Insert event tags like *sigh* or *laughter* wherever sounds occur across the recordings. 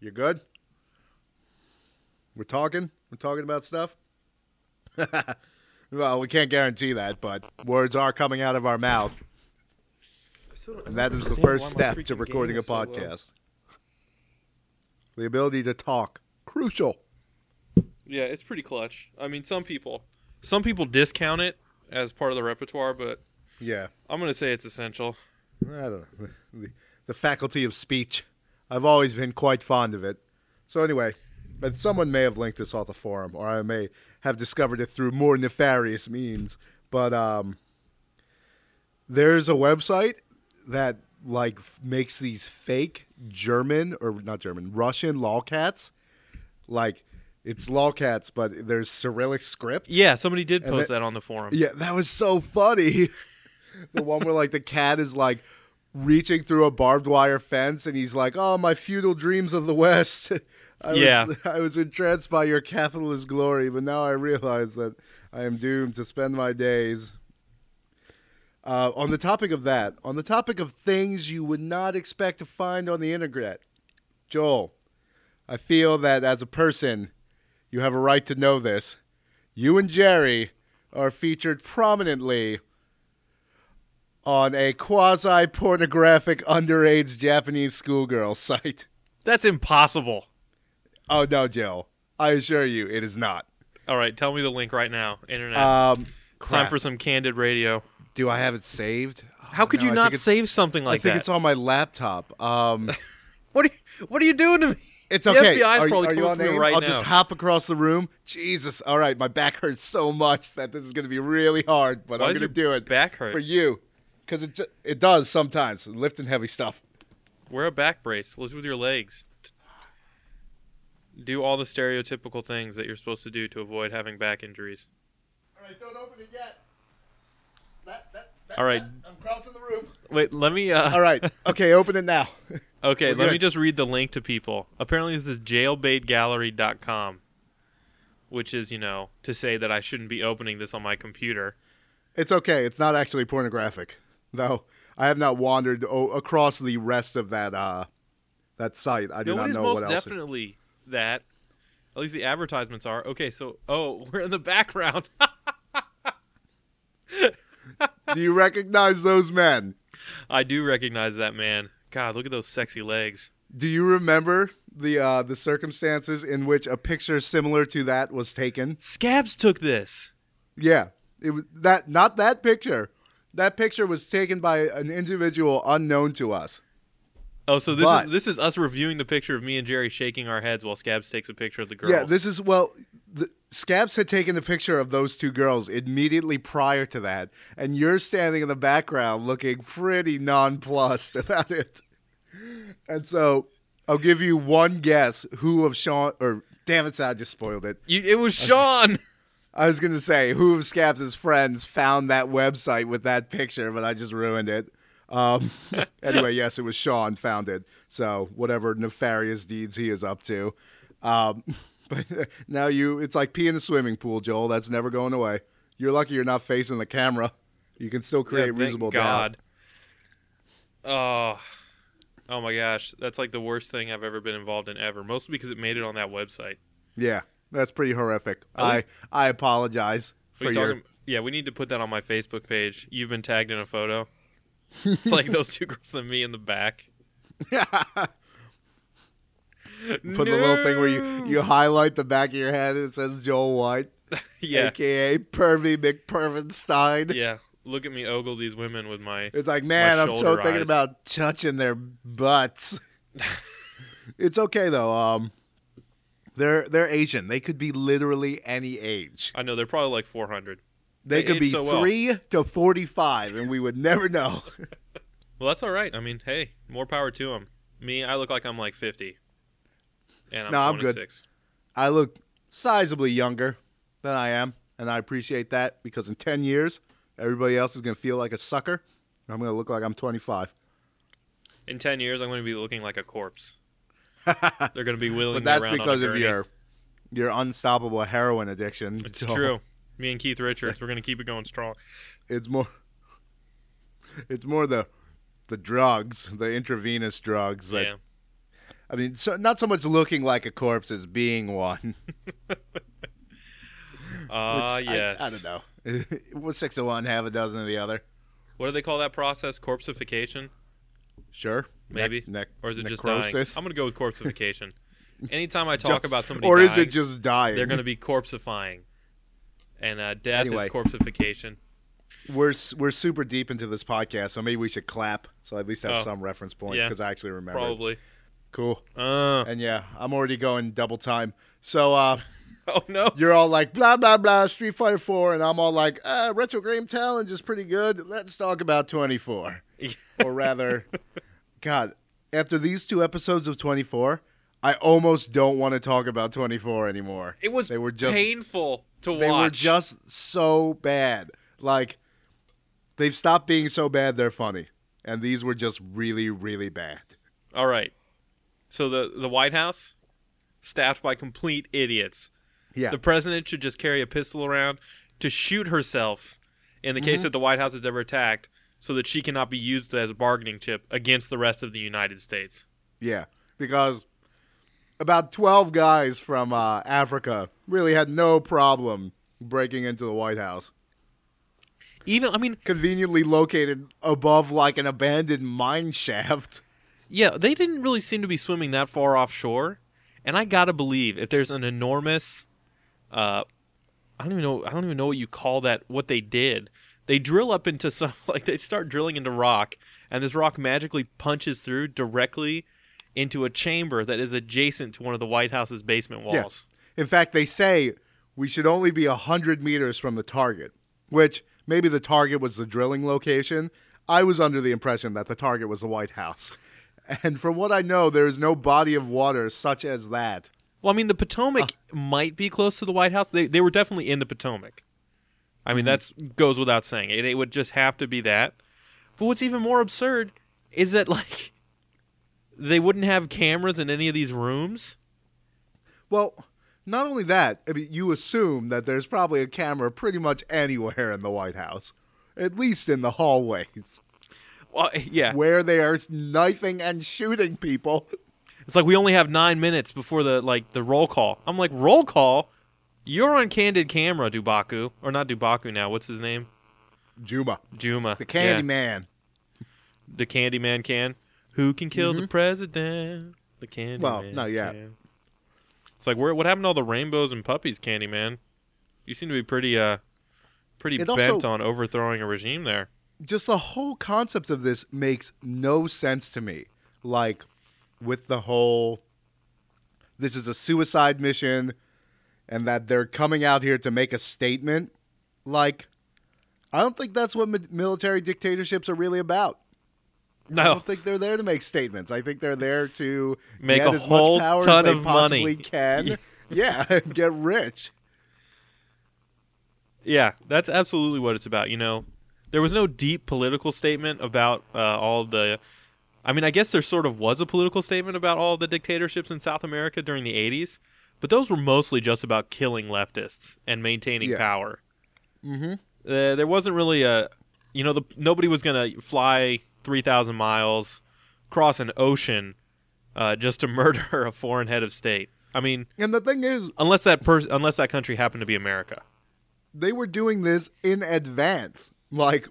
You good? We're talking. We're talking about stuff. *laughs* well, we can't guarantee that, but words are coming out of our mouth, and that is the first step to recording a podcast. The ability to talk crucial. Yeah, it's pretty clutch. I mean, some people, some people discount it as part of the repertoire, but Yeah, I'm gonna say it's essential. I don't know. *laughs* The, the faculty of speech. I've always been quite fond of it. So anyway, but someone may have linked this off the forum, or I may have discovered it through more nefarious means. But um, there's a website that like makes these fake German or not German Russian lolcats. Like it's lolcats, but there's Cyrillic script. Yeah, somebody did And post that- that on the forum. Yeah, that was so funny. *laughs* the one where like the cat is like reaching through a barbed wire fence and he's like, "Oh, my feudal dreams of the West." *laughs* I Yeah. was, *laughs* I was entranced by your capitalist glory, but now I realize that I am doomed to spend my days. Uh, on the topic of that, on the topic of things you would not expect to find on the internet, Joel, I feel that as a person, you have a right to know this. You and Jerry are featured prominently on a quasi pornographic underage Japanese schoolgirl *laughs* site. That's impossible. Oh no, Joe. I assure you it is not. All right, tell me the link right now. Internet. Um time for some candid radio. Do I have it saved? How could no, you not save something like that? I think that? it's on my laptop. Um *laughs* what are you, What are you doing to me? It's The okay. FBI is are, probably are you coming on for me right I'll now. just hop across the room. Jesus. All right, my back hurts so much that this is going to be really hard, but Why I'm going to do it back hurt? for you because it it does sometimes lifting heavy stuff. Wear a back brace. Lift with your legs. Do all the stereotypical things that you're supposed to do to avoid having back injuries. All right, don't open it yet. That, that, that, All right. I'm crossing the room. Wait, let me. Uh, All right. Okay, open it now. *laughs* Okay, We're let me just read the link to people. Apparently, this is jailbaitgallery.com, which is, you know, to say that I shouldn't be opening this on my computer. It's okay. It's not actually pornographic, though. I have not wandered o- across the rest of that uh, that site. I do No, not know most what else. it- definitely that. At least the advertisements are. Okay, so, oh, *laughs* we're in the background. *laughs* Do you recognize those men? I do recognize that man. God, look at those sexy legs. Do you remember the uh, the circumstances in which a picture similar to that was taken? Scabs took this. Yeah, it was that not that picture. That picture was taken by an individual unknown to us. Oh, so this But- is this is us reviewing the picture of me and Jerry shaking our heads while Scabs takes a picture of the girls. Yeah, this is well. The, Scabs had taken a picture of those two girls immediately prior to that, and you're standing in the background looking pretty nonplussed *laughs* about it. And so, I'll give you one guess who of Sean or damn it, I just spoiled it. You, it was Sean. *laughs* I was gonna say who of Scabs' friends found that website with that picture, but I just ruined it. Um, *laughs* anyway, yes, it was Sean found it. So whatever nefarious deeds he is up to. Um, *laughs* but now you, it's like pee in a swimming pool, Joel. That's never going away. You're lucky you're not facing the camera. You can still create Yeah, reasonable doubt. God. Oh, oh my gosh, that's like the worst thing I've ever been involved in ever. Mostly because it made it on that website. Yeah, that's pretty horrific. I I apologize for you your. talking? Yeah, we need to put that on my Facebook page. You've been tagged in a photo. It's like those two girls and me in the back. *laughs* Put the little thing where you, you highlight the back of your head and it says Joel White, *laughs* yeah, aka Pervy McPervinstein. yeah. Look at me ogle these women with my. It's like, man, I'm so shoulder thinking about touching their butts. *laughs* it's okay though. Um, they're they're Asian. They could be literally any age. I know they're probably like 400. They, They could be so well. three to forty-five, and we would never know. *laughs* Well, that's all right. I mean, hey, more power to them. Me, I look like I'm like 50, and I'm No, I'm good. 26. I look sizably younger than I am, and I appreciate that because in ten years, everybody else is gonna feel like a sucker. and I'm gonna look like I'm 25. In 10 years, I'm going to be looking like a corpse. *laughs* They're going to be willing. But that's because of your your unstoppable heroin addiction. It's Joel. true. Me and Keith *laughs* Richards, we're going to keep it going strong. it's more it's more the the drugs, the intravenous drugs that Yeah. I mean, so, not so much looking like a corpse as being one. *laughs* Ah, I- yes. I, don't know. What's six of one, half a dozen of the other? What do they call that process? Corpseification, Sure. maybe, Nec- or is it just dying? I'm gonna go with corpseification. *laughs* Anytime I talk Just- about somebody or dying, is it just dying? they're gonna be corpseifying, and uh, death Anyway. is corpseification. We're we're super deep into this podcast, so maybe we should clap, so I at least have Oh, some reference point yeah. because I actually remember. Probably. Cool. Uh, And yeah, I'm already going double time. So uh, *laughs* oh no. you're all like blah blah blah Street Fighter 4, and I'm all like uh, Retro Game Challenge is pretty good. Let's talk about 24, *laughs* or rather, God, after these two episodes of 24, I almost don't want to talk about 24 anymore. It was They were just- painful to They watch. They were just so bad. Like they've stopped being so bad they're funny. And these were just really, really bad. All right. So the the White House staffed by complete idiots. Yeah. The president should just carry a pistol around to shoot herself in the case that the White House is ever attacked so that she cannot be used as a bargaining chip against the rest of the United States. yeah. Because about 12 guys from uh, Africa really had no problem breaking into the White House. Even I mean, Conveniently located above like an abandoned mine shaft. *laughs* yeah, they didn't really seem to be swimming that far offshore. And I got to believe if there's an enormous uh I don't even know I don't even know what you call that what they did. They drill up into some *laughs* like they start drilling into rock and this rock magically punches through directly into a chamber that is adjacent to one of the White House's basement Yeah. walls. In fact, they say we should only be 100 meters from the target, which maybe the target was the drilling location. I was under the impression that the target was the White House. *laughs* And from what I know, there is no body of water such as that. Well, I mean the Potomac might be close to the White House. They they were definitely in the Potomac. I mean mm-hmm. that's goes without saying. It, it would just have to be that. But what's even more absurd is that *laughs* like they wouldn't have cameras in any of these rooms. Well, not only that, I mean, you assume that there's probably a camera pretty much anywhere in the White House, at least in the hallways, Well, *laughs* yeah, where they are knifing and shooting people. *laughs* it's like we only have nine minutes before the like the roll call. I'm like roll call. You're on candid camera, Dubaku, or not Dubaku now. What's his name? Juma, Juma, the Candy Yeah, Man. the Candy Man can. Who can kill the president? The. Mm-hmm. Well, not yet. Can. It's like where what happened to all the rainbows and puppies, Candy Man? You seem to be pretty uh pretty It bent also- on overthrowing a regime there. just the whole concept of this makes no sense to me. Like with the whole this is a suicide mission and that they're coming out here to make a statement. Like I don't think that's what mi- military dictatorships are really about. I don't think they're there to make statements. I think they're there to Make get a as whole much power ton as they of possibly money. can. *laughs* yeah, and get rich. yeah, that's absolutely what it's about. You know, there was no deep political statement about uh, all the. I mean, I guess there sort of was a political statement about all the dictatorships in South America during the '80s, but those were mostly just about killing leftists and maintaining Yeah. power. Mm-hmm. Uh, there wasn't really a, you know, the nobody was gonna fly three thousand miles, cross an ocean, uh, just to *laughs* murder a foreign head of state. I mean, And the thing is, unless that person, unless that country happened to be America. they were doing this in advance. Like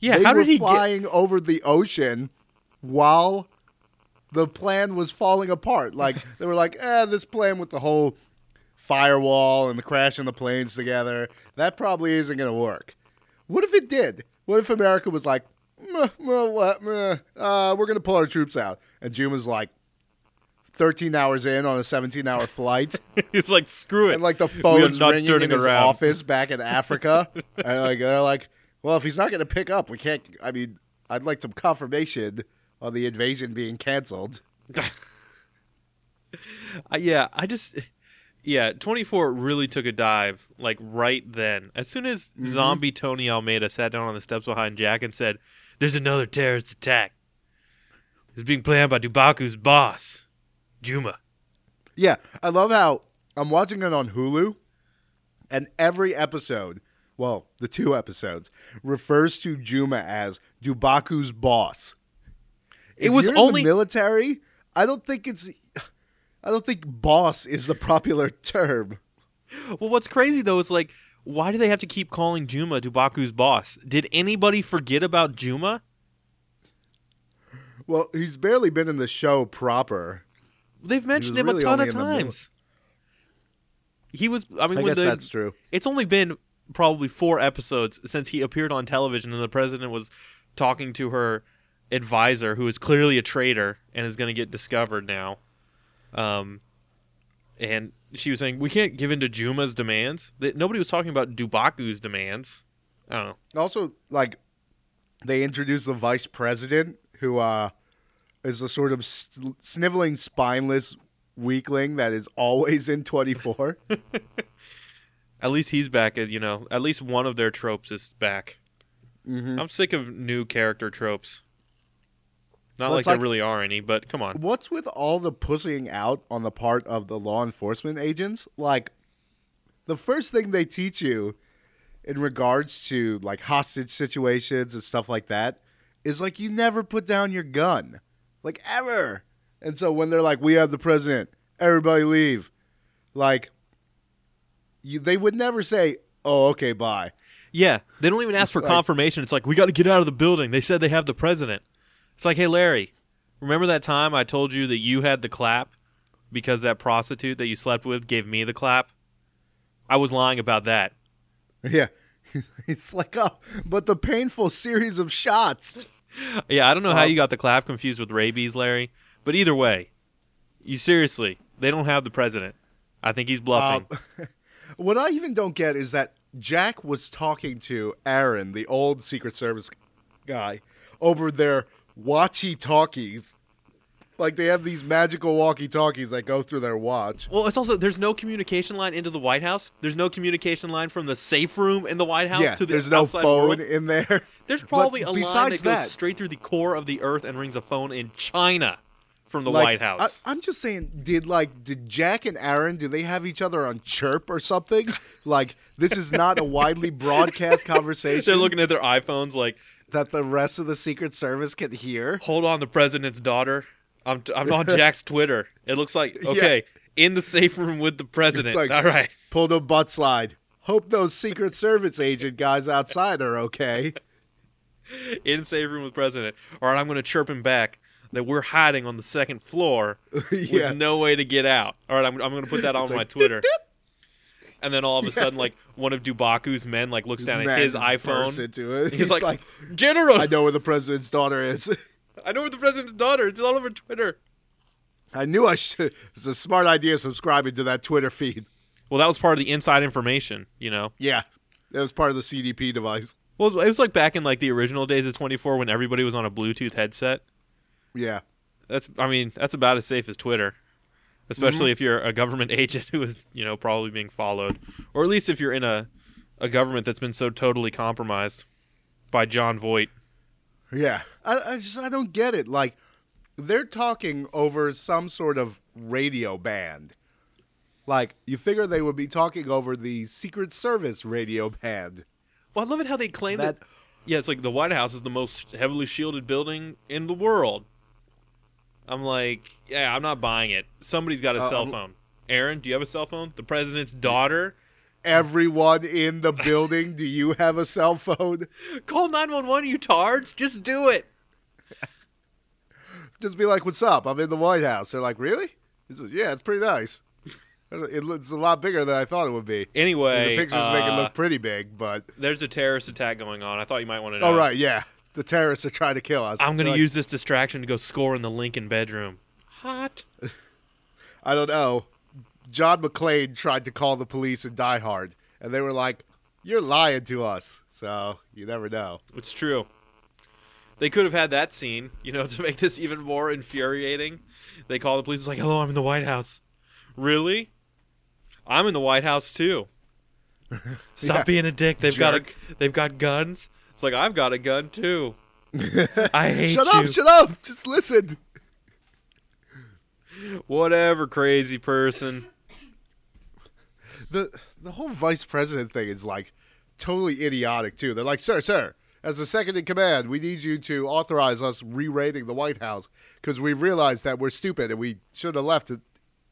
Yeah, how did he get? flying over the ocean while the plan was falling apart. Like *laughs* they were like, eh, this plan with the whole firewall and the crashing the planes together, that probably isn't going to work. What if it did? What if America was like, meh, meh, what, meh, uh, we're going to pull our troops out, and June was like. 13 hours in on a 17 hour flight *laughs* it's like screw it. and like the phone's ringing in his around. office back in *laughs* Africa, and like they're like, "Well, if he's not going to pick up, we can't." I mean, I'd like some confirmation on the invasion being canceled. *laughs* Uh, yeah, I just yeah, 24 really took a dive like right then. As soon as Mm-hmm. zombie Tony Almeida sat down on the steps behind Jack and said, "There's another terrorist attack. It's being planned by Dubaku's boss, Juma." Yeah, I love how I'm watching it on Hulu, and every episode, well, the two episodes, refers to Juma as Dubaku's boss. It was only- the military. I don't think it's. I don't think boss is the popular term. Well, what's crazy though is like, why do they have to keep calling Juma Dubaku's boss? Did anybody forget about Juma? Well, he's barely been in the show proper. They've mentioned him really a ton of times. He was. I mean, I guess the, that's true. it's only been probably four episodes since he appeared on television, and the president was talking to her advisor, who is clearly a traitor and is going to get discovered now. Um, and she was saying we can't give in to Juma's demands. That nobody was talking about Dubaku's demands. I don't know. Also, like, they introduced the vice president, who uh, is a sort of sniveling, spineless weakling that is always in 24. *laughs* *laughs* At least he's back. You know, at least one of their tropes is back. mm-hmm. I'm sick of new character tropes. Not Well, like there like- really are any, but come on. What's with all the pushing out on the part of the law enforcement agents? Like, the first thing they teach you in regards to like hostage situations and stuff like that is like you never put down your gun, like ever. And so when they're like, "We have the president, everybody leave," like, you they would never say, "Oh, okay, bye." Yeah, they don't even ask for confirmation. It's like we got to get out of the building. They said they have the president. It's like, hey Larry, remember that time I told you that you had the clap because that prostitute that you slept with gave me the clap? I was lying about that. *laughs* Yeah. *laughs* It's like, oh, but the painful series of shots. *laughs* Yeah, I don't know how you got the clap confused with rabies, Larry. But either way, you seriously, they don't have the president. I think he's bluffing. Um, what I even don't get is that Jack was talking to Aaron, the old Secret Service guy, over their watchy talkies. Like they have these magical walkie talkies that go through their watch. well, it's also there's no communication line into the White House. There's no communication line from the safe room in the White House yeah, to the there's no phone world. in there. *laughs* There's But probably a line that besides goes straight through the core of the earth and rings a phone in China from the Like, White House. I, am just saying, did like did Jack and Aaron do they have each other on chirp or something? *laughs* like this is not a widely broadcast *laughs* conversation They're looking at their iPhones like, that the rest of the Secret Service can hear. hold on, the president's daughter. I'm, I'm on *laughs* Jack's Twitter. It looks like, okay, in the safe room with the president. like- All right. Pulled a butt slide. Hope those Secret Service agent guys outside are okay. *laughs* In safe room with president. All right, I'm going to chirp him back that we're hiding on the second floor *laughs* yeah. with no way to get out. All right, I'm, I'm going to put that on It's my like, Twitter. And then all of a sudden, like one of Dubaku's men like looks down at his iPhone. into it. He's, like, like, General, I know where the president's daughter is. *laughs* I know where the president's daughter. Is. It's all over Twitter. I knew I should. It's a smart idea subscribing to that Twitter feed. Well, that was part of the inside information, you know. Yeah, that was part of the CIP device. Well, it was like back in like the original days of 24 when everybody was on a Bluetooth headset. Yeah, That's, I mean, that's about as safe as Twitter, especially mm-hmm. if you're a government *laughs* agent who is, you know, probably being followed, or at least if you're in a a government that's been so totally compromised by Jon Voight. yeah. I, I just I don't get it. Like they're talking over some sort of radio band. Like you figure they would be talking over the Secret Service radio band. Well, I love it how they claim that. That Yeah, it's like the White House is the most heavily shielded building in the world. I'm like, yeah, I'm not buying it. Somebody's got a Uh, cell um, phone. Aaron, do you have a cell phone? The president's daughter. everyone in the building, do you have a cell phone? Call 911, you tards. Just do it. Just be like, "What's up? I'm in the White House." They're like, "Really?" He says, "Yeah, it's pretty nice. It looks a lot bigger than I thought it would be." Anyway, the pictures make it uh, look pretty big, but there's a terrorist attack going on. I thought you might want to know. all right, yeah, the terrorists are trying to kill us. I'm going to Like, use this distraction to go score in the Lincoln bedroom. Hot. *laughs* I don't know. John McClane tried to call the police in Die Hard, and they were like, "You're lying to us." So you never know. It's true. They could have had that scene, you know, *laughs* to make this even more infuriating. They call the police. It's like, "Hello, I'm in the White House." Really? I'm in the White House too. *laughs* Stop Yeah. being a dick. They've got a, they've got guns. It's like I've got a gun too. *laughs* I hate shut you. Shut up! Shut up! Just listen. Whatever, crazy person. the The whole vice president thing is like totally idiotic too. They're like, "Sir, sir, as the second in command, we need you to authorize us re-raiding the White House because we realized that we're stupid and we should have left it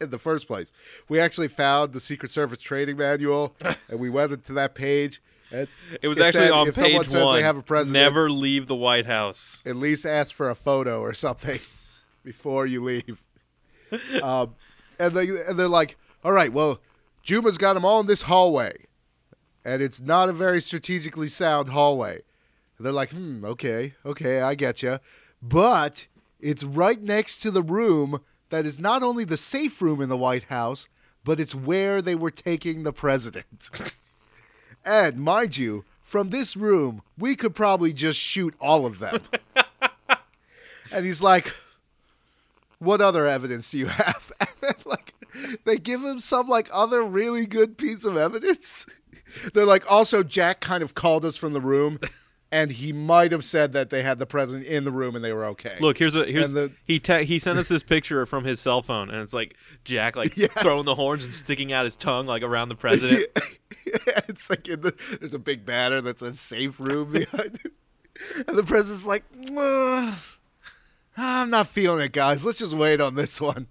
in the first place. We actually found the Secret Service training manual *laughs* and we went into that page. And It was it actually said on page says they one. have a president- Never leave the White House. at least ask for a photo or something *laughs* before you leave. *laughs* um, and they and they're like, "All right, well, Juma's got them all in this hallway, and it's not a very strategically sound hallway." And they're like, "Hmm, okay, okay, I get you, but it's right next to the room that is not only the safe room in the White House, but it's where they were taking the president." *laughs* And mind you, from this room, we could probably just shoot all of them. *laughs* and he's like, What other evidence do you have? *laughs* And then, like, they give him some, like, other really good piece of evidence. *laughs* They're like, Also, Jack kind of called us from the room, and he might have said that they had the president in the room and they were okay. Look, here's a here's the- he te- he sent us this picture from his cell phone, and it's like Jack like *laughs* Yeah. throwing the horns and sticking out his tongue like around the president. *laughs* *laughs* it's like in the, there's a big banner that says safe room behind it. And the president's like, "Uh, I'm not feeling it, guys. Let's just wait on this one.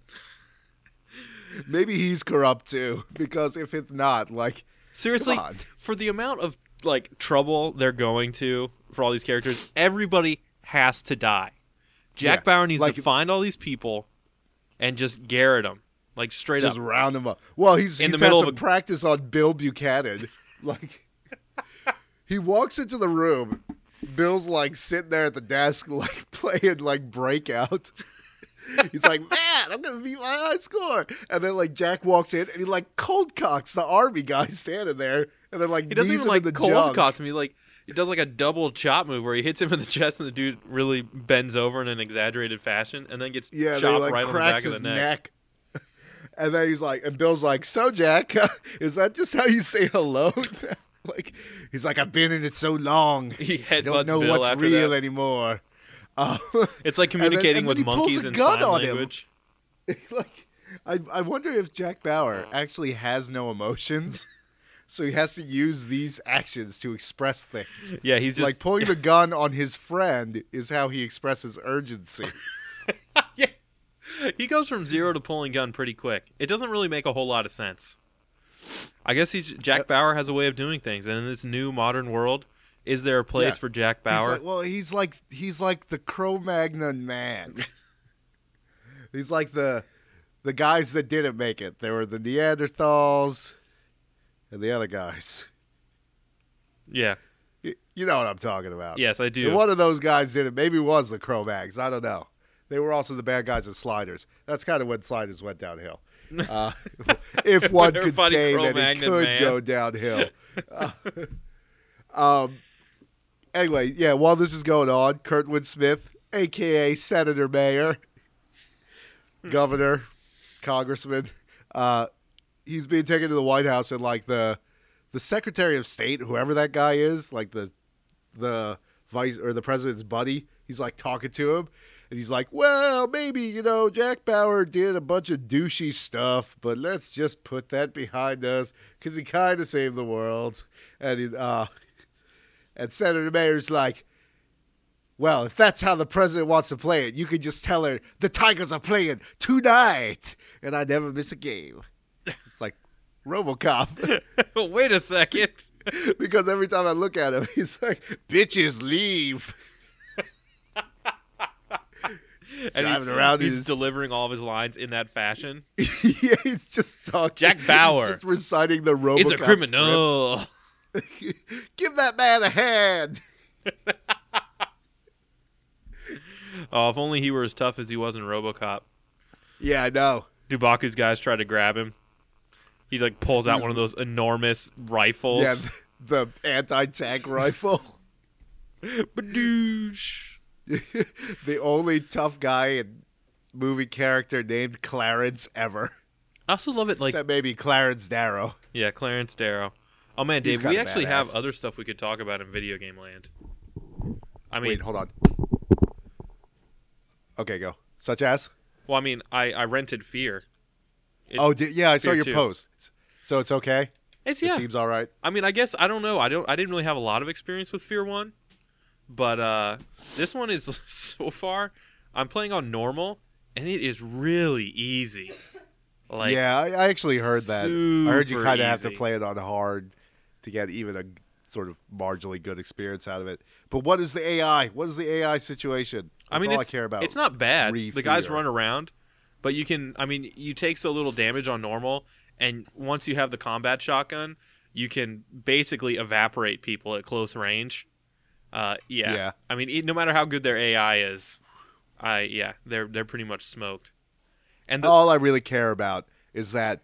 Maybe he's corrupt too, because if it's not, like, Seriously, for the amount of like trouble they're going to for all these characters, everybody has to die. Jack Yeah, Bauer needs like- to find all these people and just garrot them, like straight just up. Just round them up. Well, he's, In he's the middle of a- practice on Bill Buchanan. *laughs* Like, he walks into the room. Bill's like sitting there at the desk, *laughs* like playing like breakout. *laughs* He's like, man, I'm gonna beat my high score. And then like Jack walks in and he like cold cocks the army guy standing there, and then like He doesn't even like the cold cocks him. He like he does like a double chop move where he hits him in the chest and the dude really bends over in an exaggerated fashion and then gets Yeah, chopped like right on the cracks back of the his neck. neck. *laughs* And then he's like, and Bill's like, so Jack, *laughs* is that just how you say hello? *laughs* like, he's like, I've been in it so long. He I don't know Bill what's real that. anymore. Uh, It's like And then- communicating and then with monkeys in sign language. like, I, I wonder if Jack Bauer actually has no emotions, so he has to use these actions to express things. *laughs* Yeah, he's just like pulling the *laughs* gun on his friend is how he expresses urgency. *laughs* yeah. He goes from zero to pulling gun pretty quick. It doesn't really make a whole lot of sense. I guess he's Jack Bauer has a way of doing things, and in this new modern world, is there a place Yeah. for Jack He's Bauer? like, well, he's like he's like the Cro-Magnon man. he's like the the guys that didn't make it. There were the Neanderthals and the other guys. yeah, You know what I'm talking about. yes, I And do. one of those guys did it. Maybe it was the Cro-Mags. I don't know. They were also the bad guys in Sliders. That's kind of when Sliders went downhill. *laughs* Uh, *laughs* if one could say that it could man. go downhill. *laughs* Uh, um. Anyway, yeah. While this is going on, Kurtwood Smith, aka Senator Mayor, Governor, Congressman, uh, he's being taken to the White House, and like the the Secretary of State, whoever that guy is, like the the vice or the president's buddy. He's like talking to him, and he's like, "Well, maybe you know Jack Bauer did a bunch of douchey stuff, but let's just put that behind us because he kind of saved the world." And he, uh, and Senator Mayer's like, "Well, if that's how the president wants to play it, you can just tell her the Tigers are playing tonight, and I never miss a game." RoboCop. *laughs* Wait a second. *laughs* because every time I look at him, *laughs* he's like, "Bitches leave." He's And he- driving around he's his delivering all of his lines in that fashion. yeah, he's just talking. Jack Bauer. He's just reciting the RoboCop He's a criminal. Give that man a hand. Oh, if only he were as tough as he was in RoboCop. Yeah, I know. Dubaku's guys try to grab him. He like pulls out was- one of those enormous rifles. Yeah, *laughs* the anti-tank rifle. *laughs* Badoosh. *laughs* the only tough guy and movie character named Clarence ever. I also love it. Like, Except maybe Clarence Darrow. yeah, Clarence Darrow. Oh man, Dave, we actually have other stuff we could talk about in video game land. I mean, Wait, hold on. Okay, go. Such as? well, I mean, I I rented Fear. It- oh, di- yeah, I saw your two. post. So it's okay. It's It yeah. seems all right. I mean, I guess I don't know. I don't. I didn't really have a lot of experience with Fear One, But uh, this one is *laughs* so far. I'm playing on normal, and it is really easy. Like yeah, I, I actually heard that. I heard you kind of have to play it on hard to get even a sort of marginally good experience out of it. But what is the AI? What is the AI situation? I mean, all it's, I care about. it's not bad. Re The guys run around, but you can. I mean, you take so little damage on normal, and once you have the combat shotgun, you can basically evaporate people at close range. Uh, yeah. Yeah. I mean, no matter how good their AI is, I yeah, they're they're pretty much smoked. And the, all I really care about is that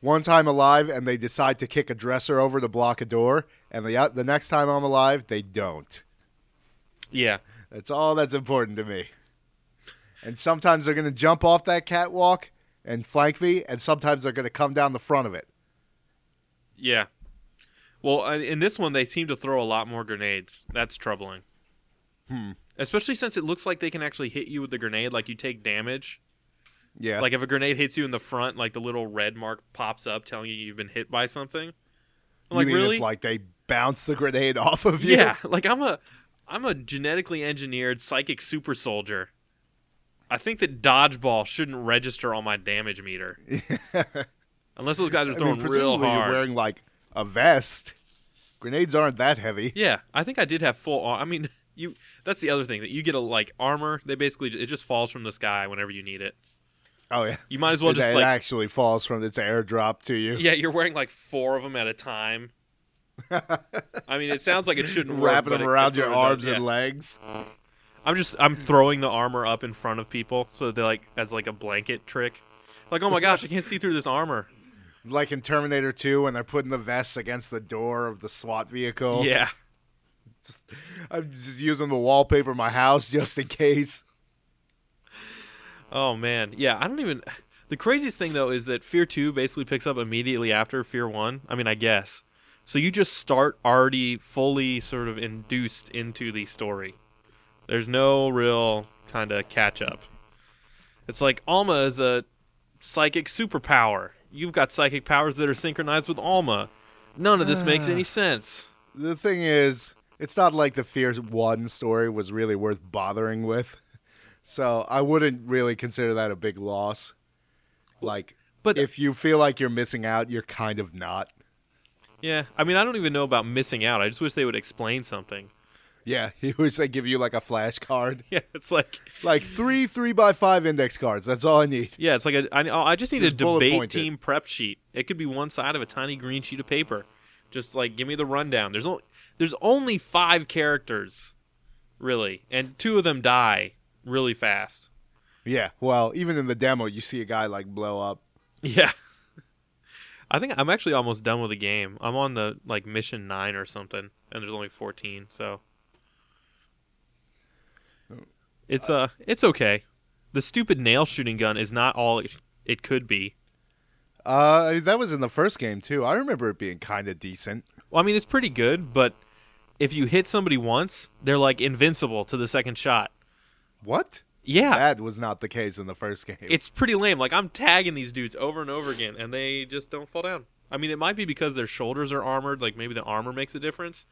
one time alive and they decide to kick a dresser over to block a door, and the the next time I'm alive they don't. yeah, That's all that's important to me. And sometimes they're going to jump off that catwalk and flank me, and sometimes they're going to come down the front of it. yeah. Well, uh, in this one, they seem to throw a lot more grenades. That's troubling. Hmm. Especially since it looks like they can actually hit you with the grenade, like you take damage. Yeah. Like if a grenade hits you in the front, like the little red mark pops up telling you you've been hit by something. I'm like really? If, like they bounce the grenade *laughs* off of you. yeah, like I'm a I'm a genetically engineered psychic super soldier. I think that dodgeball shouldn't register on my damage meter *laughs* unless those guys are I throwing mean, real hard. you're wearing like a vest. Grenades aren't that heavy. Yeah, I think I did have full. ar- I mean, *laughs* you. That's the other thing that you get a like armor. They basically it just falls from the sky whenever you need it. Oh yeah. You might as well just it like actually falls from its airdrop to you. yeah, you're wearing like four of them at a time. *laughs* I mean, it sounds like it shouldn't Wrapping them around your sort of does, arms yeah. and legs. I'm just I'm throwing the armor up in front of people so that they like as like a blanket trick. Like, oh my gosh, I can't see through this armor. Like in Terminator 2 when they're putting the vests against the door of the SWAT vehicle. Yeah. I'm just using the wallpaper in my house just in case. Oh man. Yeah, I don't even The craziest thing though is that Fear 2 basically picks up immediately after Fear 1. I mean, I guess. So you just start already fully sort of induced into the story. There's no real kind of catch up. It's like Alma is a psychic superpower. You've got psychic powers that are synchronized with Alma. None of this makes ah. any sense. The thing is, it's not like the Fear 1 story was really worth bothering with. So I wouldn't really consider that a big loss. Like, But if you feel like you're missing out, you're kind of not. yeah, I mean, I don't even know about missing out. I just wish they would explain something. Yeah, *laughs* he wish like give you like a flash card. *laughs* Yeah, it's like *laughs* Like three three by five index cards. That's all I need. yeah, it's like a, I, I just need Just a debate team prep sheet. It could be one side of a tiny green sheet of paper. Just like give me the rundown. There's only there's only five characters, really, and two of them die really fast. Yeah. Well, even in the demo, you see a guy like blow up. Yeah. I think I'm actually almost done with the game. I'm on the like mission nine or something, and there's only 14. So it's uh, it's okay. The stupid nail shooting gun is not all it, it could be. Uh, that was in the first game too. I remember it being kind of decent. Well, I mean, it's pretty good, but if you hit somebody once, they're like invincible to the second shot. What? Yeah, That was not the case in the first game. it's pretty lame. Like I'm tagging these dudes over and over again, and they just don't fall down. I mean, it might be because their shoulders are armored. Like maybe the armor makes a difference,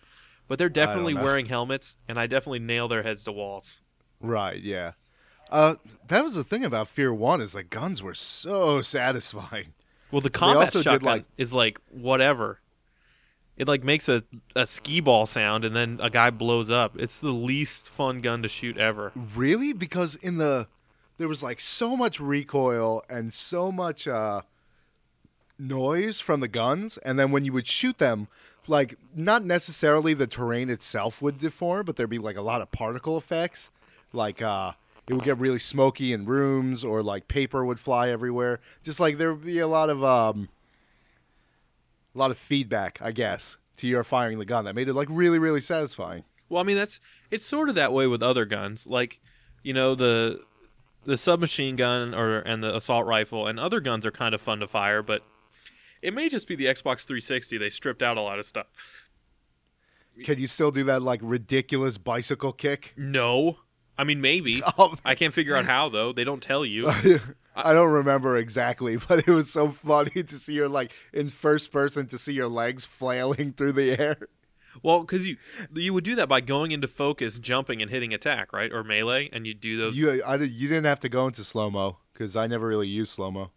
but they're definitely wearing helmets, and I definitely nail their heads to walls. Right. Yeah. Uh, that was the thing about Fear One is the guns were so *laughs* satisfying. Well, the combat shotgun like- is like whatever. It like makes a a skee ball sound, and then a guy blows up. It's the least fun gun to shoot ever. Really? Because in the there was like so much recoil and so much uh, noise from the guns, and then when you would shoot them, like not necessarily the terrain itself would deform, but there'd be like a lot of particle effects, like uh, it would get really smoky in rooms, or like paper would fly everywhere. Just like there would be a lot of um, a lot of feedback, I guess, to your firing the gun that made it like really, really satisfying. Well, I mean that's it's sort of that way with other guns, like you know the the submachine gun or and the assault rifle and other guns are kind of fun to fire, but it may just be the Xbox 360. They stripped out a lot of stuff. Can you still do that like ridiculous bicycle kick? No, I mean maybe. *laughs* Oh, I can't figure out how though. They don't tell you. *laughs* I don't remember exactly, *laughs* but it was so funny to see your like in first person to see your legs flailing through the air. Well, because you you would do that by going into focus, jumping, and hitting attack, right, or melee, and you do those. You I, you didn't have to go into slow mo because I never really used slow mo.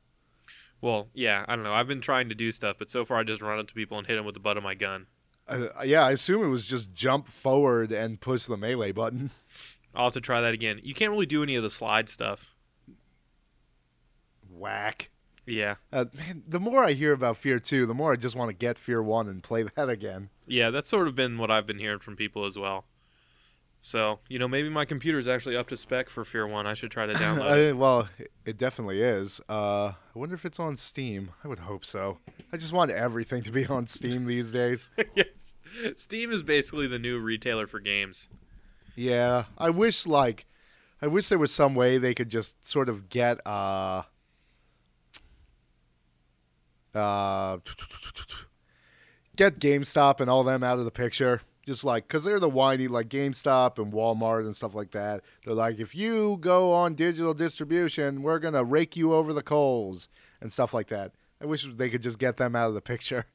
Well, yeah, I don't know. I've been trying to do stuff, but so far I just run up to people and hit them with the butt of my gun. Uh, yeah, I assume it was just jump forward and push the melee button. I'll have to try that again. You can't really do any of the slide stuff. Whack. Yeah, Uh, man, the more I hear about Fear 2, the more I just want to get Fear 1 and play *laughs* that again. yeah, that's sort of been what I've been hearing from people as well. So you know, maybe my computer is actually up to spec for Fear One. I should try to *laughs* download it. Well, it- it definitely is. Uh, I wonder if it's on Steam. I would hope so. I just want everything to be on Steam these days. *laughs* yes, Steam is basically the new retailer for games. Yeah, I wish like, I wish there was some way they could just sort of get uh, uh, get GameStop and all them out of the picture. Just like, cause they're the whiny like GameStop and Walmart and stuff like that. They're like, if you go on digital distribution, we're gonna rake you over the coals and stuff like that. I wish they could just get them out of the picture.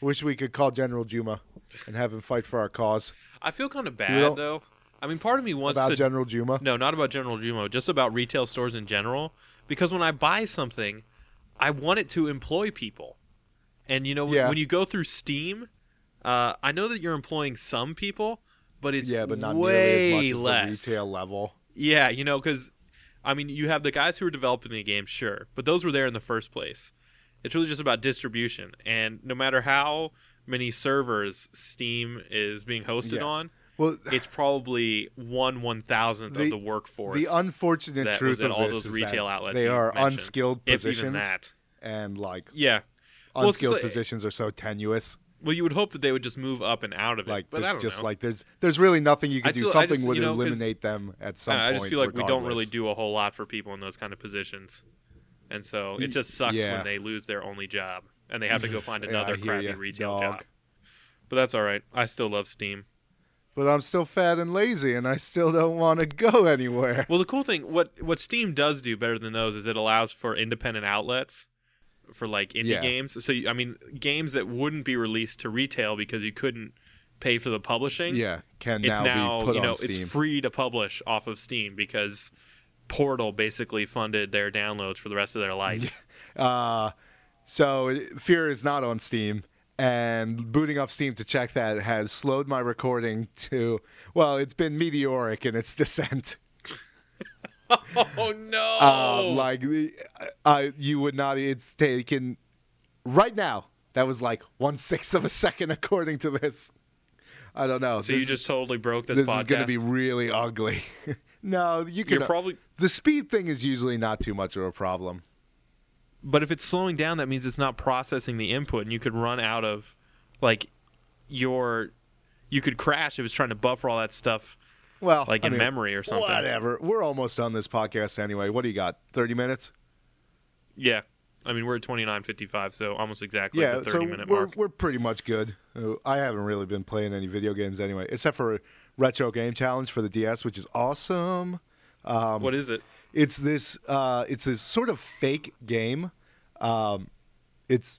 I *laughs* wish we could call General Juma and have him fight for our cause. I feel kind of bad though. I mean, part of me wants to. About to General Juma. No, not about General Juma. just about retail stores in general. Because when I buy something, I want it to employ people. And you know, when- Yeah. when you go through Steam, uh, I know that you're employing some people, but it's yeah, but not way nearly as much less. as the retail level. Yeah, you know, because I mean, you have the guys who are developing the game, sure, but those were there in the first place. It's really just about distribution, and no matter how many servers Steam is being hosted Yeah. on, Well, it's probably one one thousandth The- of the workforce. the unfortunate that truth of all those retail outlets they are unskilled positions, even that. and like Yeah. Well, unskilled so- positions are so tenuous. Well, you would hope that they would just move up and out of it, Like but it's just know. like there's there's really nothing you can I do. Something just- would you know, eliminate them at some I, point. I just feel like we don't really do a whole lot for people in those kind of positions, and so it just sucks Yeah. when they lose their only job and they have to go find *laughs* another hear crappy ya, retail dog. job. But that's all right. I still love Steam. But I'm still fat and lazy, and I still don't want to go anywhere. Well, the cool thing, what what Steam does do better than those is it allows for independent outlets for like indie Yeah. games. So I mean, games that wouldn't be released to retail because you couldn't pay for the publishing. Yeah, can it's now, now, be put you know it's free to publish off of Steam because Portal basically funded their downloads for the rest of their life. *laughs* Uh, so Fear is not on Steam, and booting up Steam to check that has slowed my recording to well, it's been meteoric in its *laughs* descent. oh no! Uh, like, I you would not. It's taken right now. That was like one sixth of a second, *laughs* according to this. I don't know. so this, you just totally broke this, this podcast. is going to be really ugly. *laughs* no, you can. You're probably, the speed thing is usually not too much of a problem. But if it's slowing down, that means it's not processing the input, and you could run out of, like, your, you could crash if it's trying to buffer all that stuff, Well, like I in mean, memory or something. Whatever. We're almost on this podcast anyway. What do you got? Thirty minutes? Yeah, I mean we're at twenty nine fifty five, so almost exactly yeah, the thirty so minute we're mark. we're pretty much good. I haven't really been playing any video games anyway, except for retro game challenge for the DS, which is awesome. Um, what is it? It's this. Uh, it's this sort of fake game. Um, it's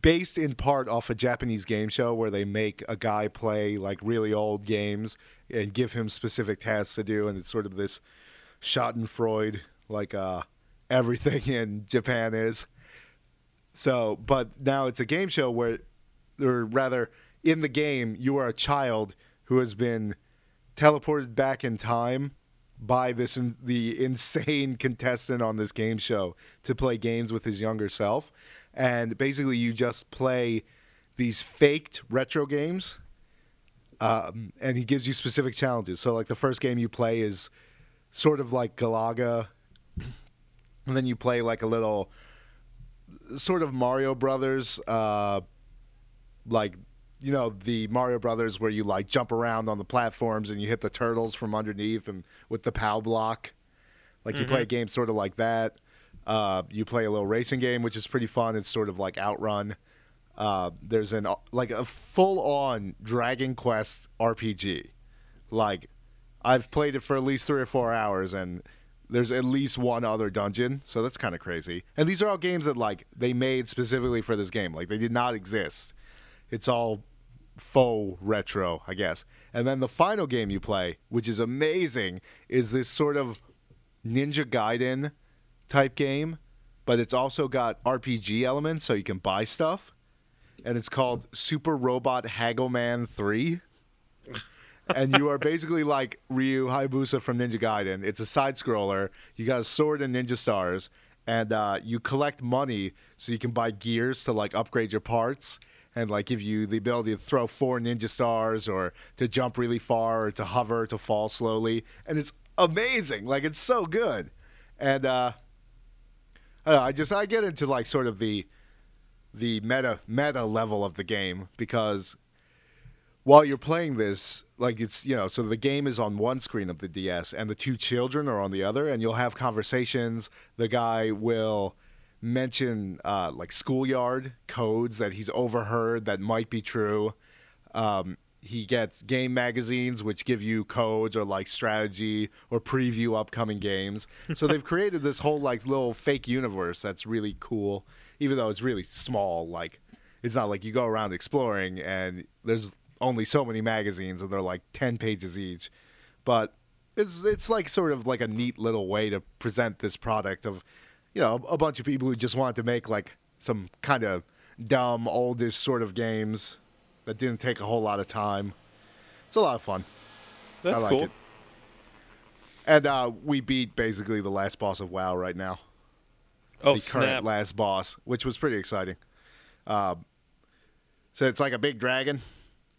based in part off a Japanese game show where they make a guy play like really old games and give him specific tasks to do, and it's sort of this Schadenfreude, like uh, everything *laughs* in Japan is. So, but now it's a game show where, or rather, in the game, you are a child who has been teleported back in time by this in, the *laughs* insane contestant on this game show to play games with his younger self, and basically you just play these faked retro games, um, and he gives you specific challenges. So, like the first game you play is sort of like Galaga, and then you play like a little sort of Mario Brothers, uh, like you know the Mario Brothers where you like jump around on the platforms and you hit the turtles from underneath and with the POW block. Like you play a game sort of like that. Uh, you play a little racing game which is pretty fun. It's sort of like Outrun. Uh, there's an like a full on Dragon Quest RPG. Like I've played it for at least three or four hours and there's at least one other dungeon, so that's kind of crazy. And these are all games that like they made specifically for this game. Like they did not exist. It's all faux retro, I guess. And then the final game you play, which is amazing, is this sort of Ninja Gaiden type game, but it's also got RPG elements so you can buy stuff. And it's called Super Robot Haggleman 3. and you are basically like Ryu Hayabusa from Ninja Gaiden. It's a side scroller. You got a sword and ninja stars, and uh, you collect money so you can buy gears to like upgrade your parts and like give you the ability to throw four ninja stars or to jump really far or to hover to fall slowly. And it's amazing. Like it's so good. And uh, I, I just I get into like sort of the the meta meta level of the game because while you're playing this, like it's you know, so the game is on one screen of the DS and the two children are on the other, and you'll have conversations. The guy will mention uh, like schoolyard codes that he's overheard that might be true. Um, he gets game magazines which give you codes or like strategy or preview upcoming games. So they've *laughs* created this whole like little fake universe that's really cool, even though it's really small. Like it's not like you go around exploring and there's only so many magazines and they're like 10 pages each. But it's it's like sort of like a neat little way to present this product of you know a bunch of people who just wanted to make like some kind of dumb oldish sort of games that didn't take a whole lot of time. It's a lot of fun. That's like cool. it. And uh, we beat basically the last boss of WoW right now. Oh the snap! current last boss, which was pretty exciting. Um, so it's like a big dragon,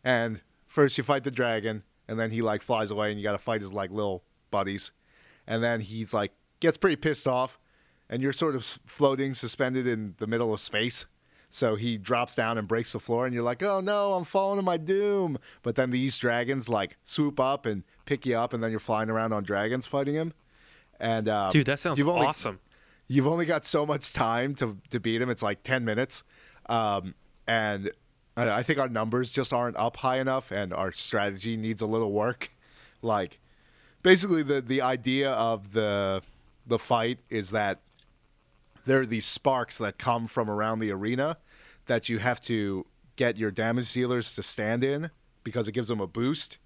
and first you fight the dragon, and then he like flies away, and you got to fight his like little buddies, and then he's like gets pretty pissed off, and you're sort of floating, suspended in the middle of space. So he drops down and breaks the floor, and you're like, "Oh no, I'm falling to my doom!" But then these dragons like swoop up and pick you up, and then you're flying around on dragons fighting him. And uh, Dude, that sounds you've only- awesome. you've only got so much time to to beat him. It's like ten minutes, um, and I, I think our numbers just aren't up high enough, and our strategy needs a little work. Like, basically, the the idea of the the fight is that there are these sparks that come from around the arena that you have to get your damage dealers to stand in because it gives them a boost.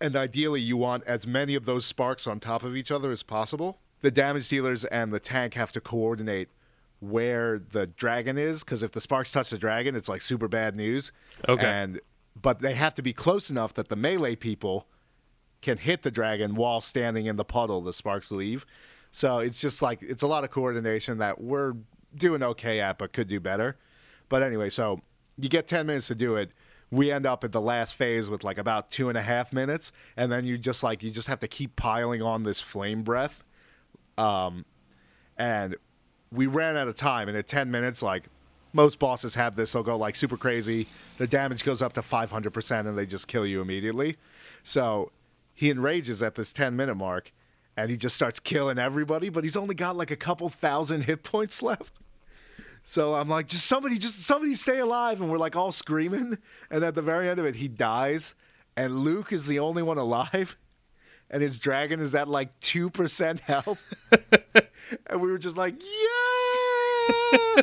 And ideally, you want as many of those sparks on top of each other as possible. The damage dealers and the tank have to coordinate where the dragon is because if the sparks touch the dragon, it's like super bad news. Okay. And but they have to be close enough that the melee people can hit the dragon while standing in the puddle the sparks leave. So it's just like it's a lot of coordination that we're doing okay at, but could do better. But anyway, so you get ten minutes to do it. We end up at the last phase with like about two and a half minutes, and then you just like you just have to keep piling on this flame breath. Um, and we ran out of time, and at ten minutes, like most bosses have this, they'll go like super crazy. The damage goes up to five hundred percent, and they just kill you immediately. So he enrages at this 10 minute mark and he just starts killing everybody, but he's only got like a couple thousand hit points left. So I'm like, just somebody, just somebody stay alive. And we're like all screaming. And at the very end of it, he dies. And Luke is the only one alive. And his dragon is at like 2% health. *laughs* and we were just like, yeah.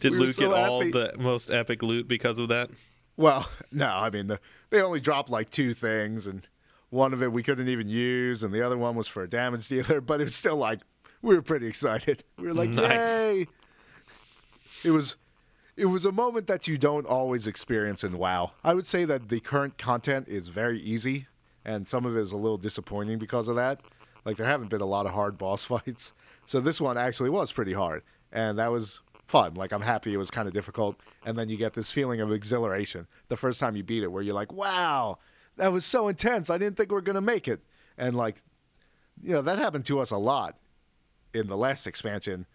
Did we Luke so get all happy. the most epic loot because of that? Well, no, I mean the, they only dropped like two things, and one of it we couldn't even use, and the other one was for a damage dealer. *laughs* But it was still like we were pretty excited. We were like, Nice. "Yay!" It was, it was a moment that you don't always experience in WoW. I would say that the current content is very easy, and some of it is a little disappointing because of that. Like there haven't been a lot of hard *laughs* boss fights, so this one actually was pretty hard, and that was fun. Like I'm happy it was kind of difficult, and then you get this feeling of exhilaration the first time you beat it, where you're like, "Wow, that was so intense! I didn't think we were gonna make it." And like, you know, that happened to us a lot in the last expansion,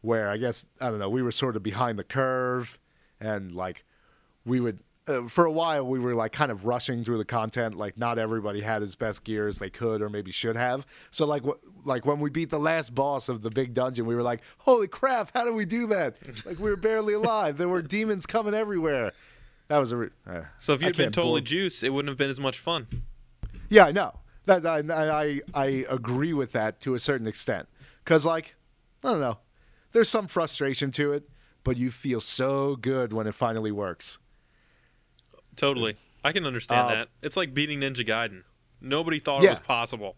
where I guess I don't know, we were sort of behind the curve, and like we would. Uh, for a while, we were like kind of rushing through the content. Like, not everybody had as best gear as they could, or maybe should have. So, like, wh- like when we beat the last boss of the big dungeon, we were like, "Holy crap! How did we do that? Like, we were barely alive. There were demons coming everywhere." That was a. Re- uh, So if you'd been totally juiced, it wouldn't have been as much fun. yeah, I know. That I I I agree with that to a certain extent. Cuz like I don't know. There's some frustration to it, but you feel so good when it finally works. Totally. I can understand Uh, that. It's like beating Ninja Gaiden. Nobody thought Yeah. it was possible.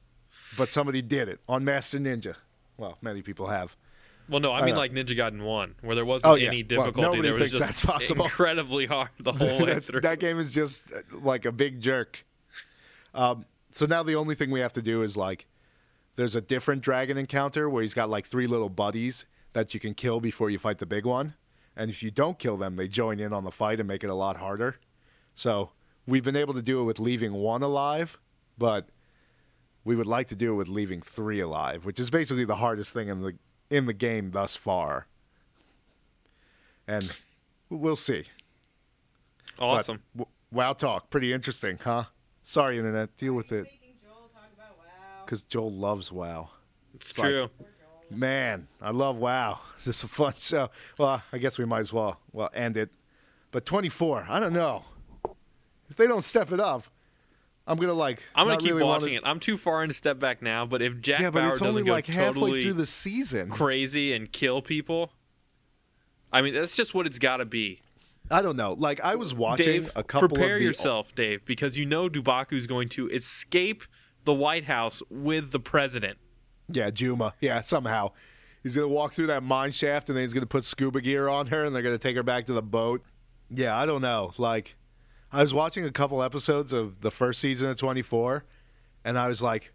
But somebody did it on Master Ninja. Well, many people have. Well, no, I mean like Ninja Gaiden 1, where there wasn't Oh, yeah. any difficulty. nobody there was just that's possible. incredibly hard the *laughs* whole way through. that game is just uh, like a big jerk. Um, so now the only thing we have to do is like, there's a different dragon encounter where he's got like three little buddies that you can kill before you fight the big one, and if you don't kill them, they join in on the fight and make it a lot harder. So we've been able to do it with leaving one alive, but we would like to do it with leaving three alive, which is basically the hardest thing in the in the game thus far. And we'll see. Awesome. w- wow talk, pretty interesting, huh? Sorry, internet, deal with it, Making Joel WoW. because Joel loves WoW. It's like- true. Poor Joel. Man, I love WoW. *laughs* This is a fun show. Well, I guess we might as well well end it. But 24, I don't know. If they don't step it up, I'm gonna like. I'm gonna keep really wanna- watching it. I'm too far in to step back now, but if Jack Yeah, but Bauer it's doesn't only go like halfway totally through the season. crazy and kill people, I mean that's just what it's got to be. I don't know. Like I was watching Dave, a couple prepare the yourself, Dave, because you know Dubaku's going to escape the White House with the president. Yeah, Juma. Yeah, somehow. He's going to walk through that mine shaft and then he's going to put scuba gear on her and they're going to take her back to the boat. Yeah, I don't know. Like, I was watching a couple episodes of the first season of 24 and I was like,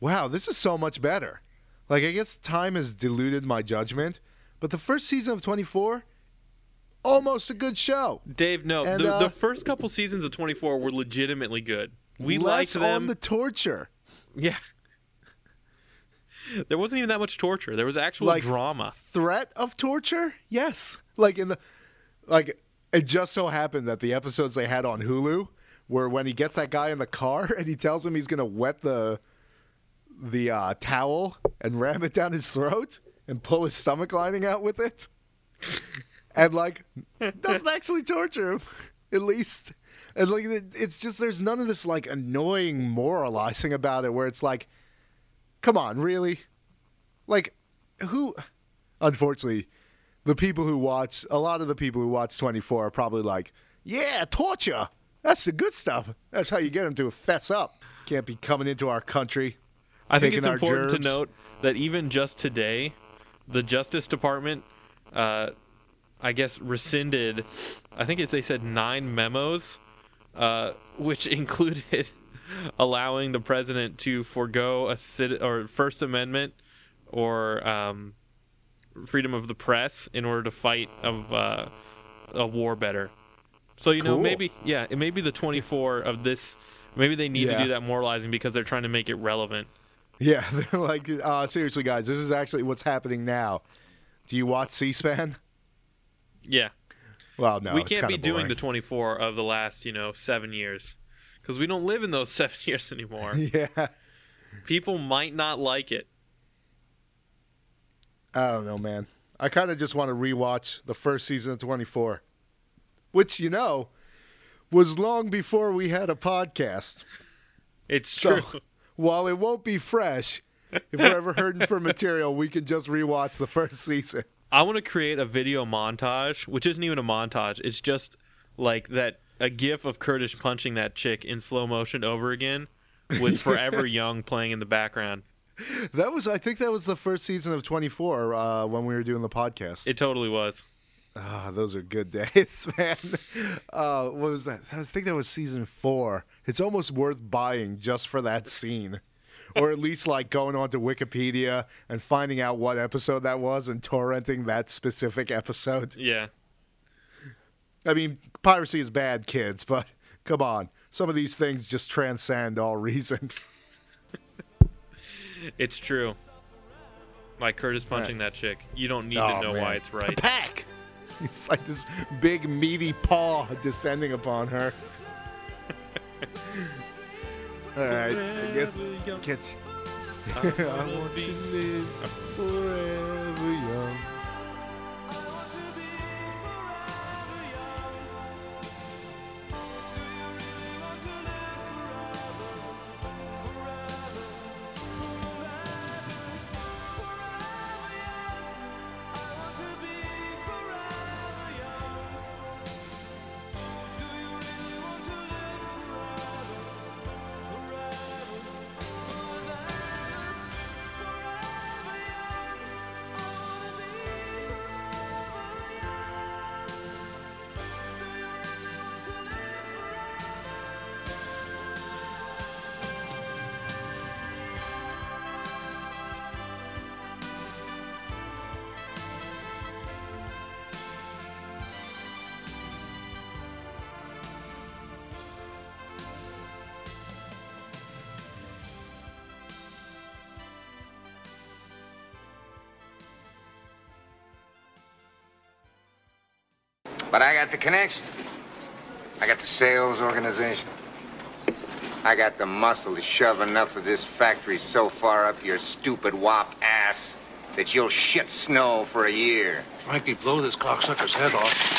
wow, this is so much better. Like, I guess time has diluted my judgment, but the first season of 24, almost a good show. Dave, no, And, the, uh, the first couple seasons of 24 were legitimately good. We liked them. on the torture. Yeah. *laughs* There wasn't even that much torture. There was actual Like- drama. threat of torture? Yes. Like in the like it just so happened that the episodes they had on Hulu were when he gets that guy in the car *laughs* and he tells him he's going to wet the the uh, towel and ram it down his throat and pull his stomach lining out with it. and like doesn't *laughs* actually torture him at least. And like it's just there's none of this like annoying moralizing about it where it's like come on, really? Like who unfortunately, the people who watch, a lot of the people who watch 24 are probably like, yeah, torture. That's the good stuff. That's how you get them to fess up. Can't be coming into our country. I think it's important to note that even just today, the Justice Department, uh, I guess, rescinded. I think it's they said nine memos, uh, which *laughs* included allowing the president to forego a cit- or First Amendment or um, freedom of the press in order to fight of uh, a war better. So you know Cool. maybe yeah it may be the 24 of this. Maybe they need Yeah. to do that moralizing because they're trying to make it relevant. Yeah, *laughs* they're like, uh, seriously, guys, this is actually what's happening now. Do you watch C-SPAN? Yeah, Well, no, we can't be doing boring. the 24 of the last, you know, seven years because we don't live in those *laughs* seven years anymore. *laughs* yeah, People might not like it. I don't know, man. I kind of just want to rewatch the first season of 24, which you know was long before we had a podcast. It's So true. *laughs* while it won't be fresh, if we're ever hurting for material, we can just rewatch the first season. I want to create a video montage, which isn't even a montage. It's just like that a gif of Curtis punching that chick in slow motion over again with *laughs* Forever Young playing in the background. *laughs* That was, I think, that was the first season of 24 uh, when we were doing the podcast. It totally was. Ah, those are good *laughs* days, man. Uh, what was that? I think that was season four. It's almost worth buying just for that scene, or at least like going onto Wikipedia and finding out what episode that was and torrenting that specific episode. Yeah. I mean, piracy is bad, kids, but come on, some of these things just transcend all reason. *laughs* It's true. Like Curtis punching that chick. You don't need Oh, to know man. why it's right. Pack. *laughs* It's like this big meaty paw descending upon her. *laughs* All right, I guess catch. I *laughs* I wanna want be- to live forever But I got the connection. I got the sales organization. I got the muscle to shove enough of this factory so far up your stupid wop ass that you'll shit snow for a year. Frankie, blow this cocksucker's head off.